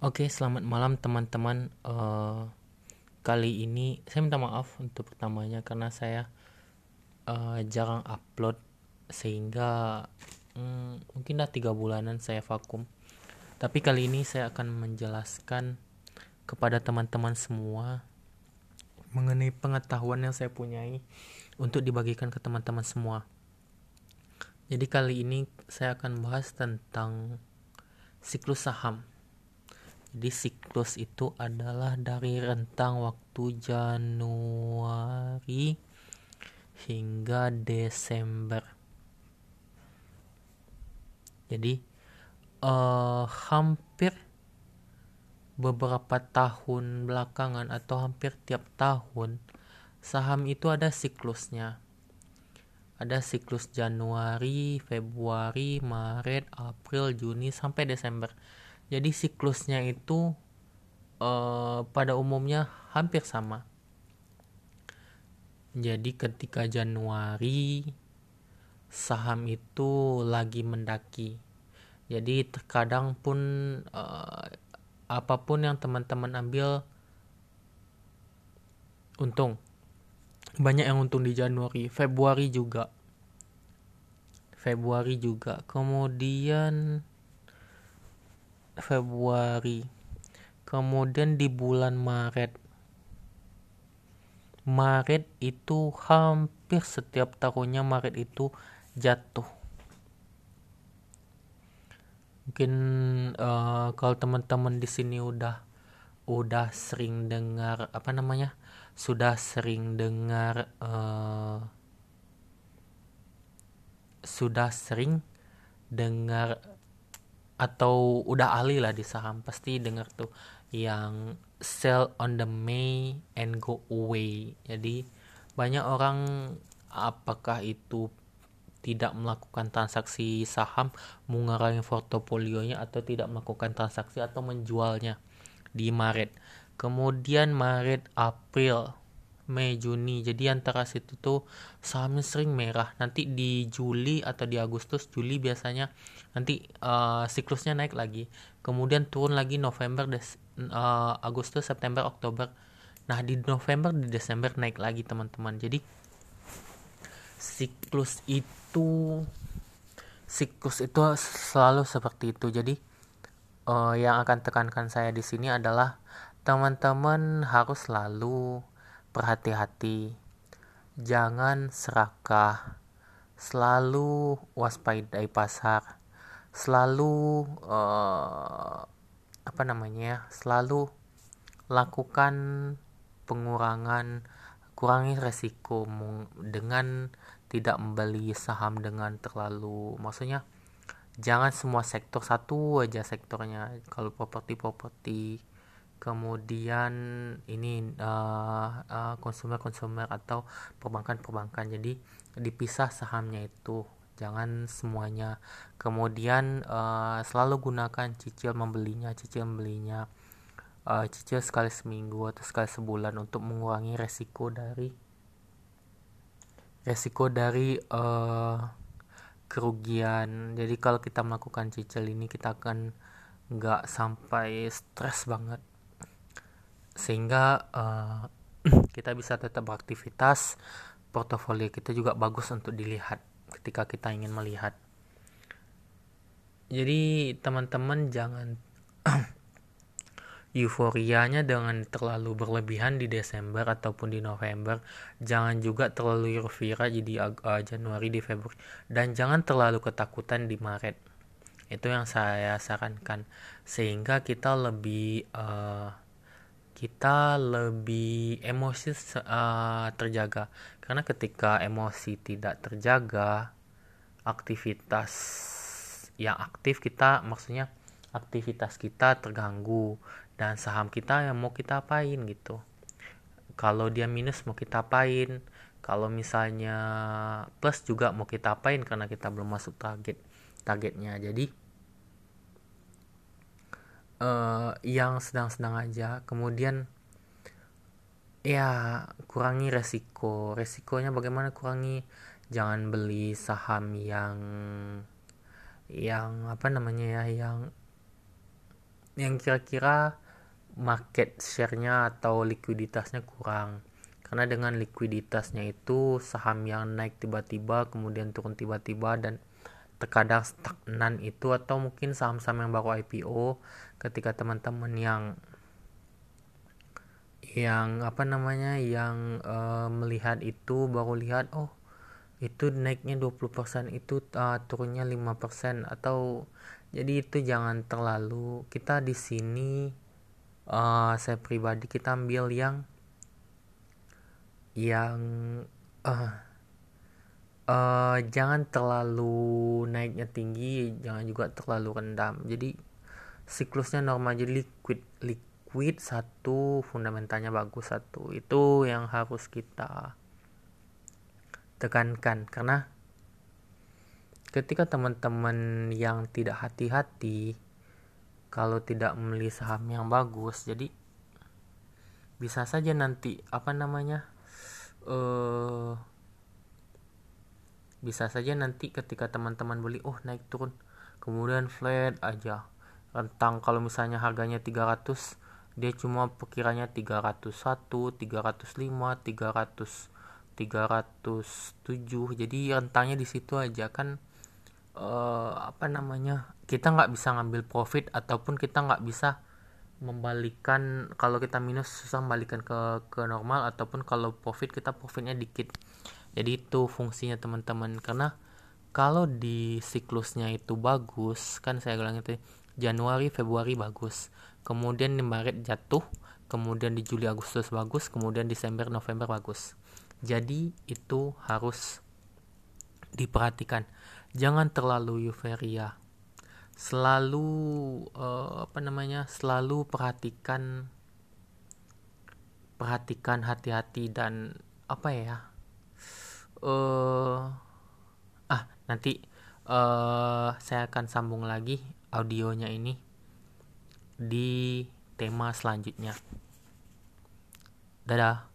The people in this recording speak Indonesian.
Oke, selamat malam teman-teman. Uh, kali ini saya minta maaf untuk pertamanya karena saya uh, jarang upload sehingga um, mungkin dah tiga bulanan saya vakum. Tapi kali ini saya akan menjelaskan kepada teman-teman semua mengenai pengetahuan yang saya punyai untuk dibagikan ke teman-teman semua. Jadi kali ini saya akan bahas tentang siklus saham jadi siklus itu adalah dari rentang waktu Januari hingga Desember. Jadi uh, hampir beberapa tahun belakangan atau hampir tiap tahun saham itu ada siklusnya. Ada siklus Januari, Februari, Maret, April, Juni sampai Desember jadi siklusnya itu uh, pada umumnya hampir sama. Jadi ketika Januari saham itu lagi mendaki. Jadi terkadang pun uh, apa pun yang teman-teman ambil untung. Banyak yang untung di Januari, Februari juga. Februari juga. Kemudian Februari kemudian di bulan Maret. Maret itu hampir setiap tahunnya Maret itu jatuh. Mungkin uh, kalau teman-teman di sini udah udah sering dengar apa namanya sudah sering dengar uh, sudah sering dengar atau udah ahli lah di saham pasti dengar tuh yang sell on the May and go away. Jadi banyak orang apakah itu tidak melakukan transaksi saham mengurangi portofolionya atau tidak melakukan transaksi atau menjualnya di Maret. Kemudian Maret April Mei Juni. Jadi antara situ tuh sahamnya sering merah. Nanti di Juli atau di Agustus Juli biasanya nanti uh, siklusnya naik lagi. Kemudian turun lagi November Des uh, Agustus September Oktober. Nah di November di Desember naik lagi teman-teman. Jadi siklus itu siklus itu selalu seperti itu. Jadi uh, yang akan tekankan saya di sini adalah teman-teman harus selalu berhati-hati, jangan serakah, selalu waspadai pasar, selalu uh, apa namanya, selalu lakukan pengurangan, kurangi resiko dengan tidak membeli saham dengan terlalu, maksudnya jangan semua sektor satu aja sektornya. Kalau properti properti kemudian ini konsumer-konsumer uh, uh, atau perbankan-perbankan. Jadi dipisah sahamnya itu. Jangan semuanya. Kemudian uh, selalu gunakan cicil membelinya cicil membelinya uh, cicil sekali seminggu atau sekali sebulan untuk mengurangi resiko dari resiko dari uh, kerugian. Jadi kalau kita melakukan cicil ini kita akan nggak sampai stres banget sehingga uh, kita bisa tetap beraktivitas. Portofolio kita juga bagus untuk dilihat ketika kita ingin melihat. Jadi teman-teman jangan euforianya dengan terlalu berlebihan di Desember ataupun di November. Jangan juga terlalu euforia jadi uh, Januari di Februari. Dan jangan terlalu ketakutan di Maret. Itu yang saya sarankan. Sehingga kita lebih uh, kita lebih emosi uh, terjaga. Karena ketika emosi tidak terjaga aktivitas yang aktif kita maksudnya aktivitas kita terganggu dan saham kita yang mau kita apain gitu. Kalau dia minus mau kita apain? Kalau misalnya plus juga mau kita apain karena kita belum masuk target targetnya. Jadi uh, yang sedang-sedang aja. Kemudian ya kurangi resiko. Resikonya bagaimana kurangi? Jangan beli saham yang yang apa namanya ya yang yang kira-kira market share-nya atau likuiditasnya kurang. Karena dengan likuiditasnya itu saham yang naik tiba-tiba kemudian turun tiba-tiba dan terkadang stagnan itu atau mungkin saham-saham yang baru IPO ketika teman-teman yang yang apa namanya yang uh, melihat itu baru lihat oh itu naiknya 20% itu uh, turunnya 5% atau jadi itu jangan terlalu kita di sini uh, saya pribadi kita ambil yang yang uh, uh, jangan terlalu naiknya tinggi jangan juga terlalu rendah jadi siklusnya normal jadi liquid liquid satu fundamentalnya bagus satu. Itu yang harus kita tekankan karena ketika teman-teman yang tidak hati-hati kalau tidak membeli saham yang bagus jadi bisa saja nanti apa namanya uh, bisa saja nanti ketika teman-teman beli oh naik turun. Kemudian flat aja. Rentang kalau misalnya harganya 300 dia cuma perkiranya 301 305 300 307 jadi rentangnya di situ aja kan uh, apa namanya kita nggak bisa ngambil profit ataupun kita nggak bisa membalikan kalau kita minus susah membalikan ke ke normal ataupun kalau profit kita profitnya dikit jadi itu fungsinya teman-teman. Karena kalau di siklusnya itu bagus kan saya bilang itu Januari Februari bagus. Kemudian di Maret jatuh kemudian di Juli Agustus bagus kemudian Desember November bagus. Jadi itu harus diperhatikan. Jangan terlalu euforia. Selalu uh, apa namanya selalu perhatikan perhatikan hati-hati dan apa ya uh, ah nanti uh, saya akan sambung lagi audionya ini di tema selanjutnya. Dadah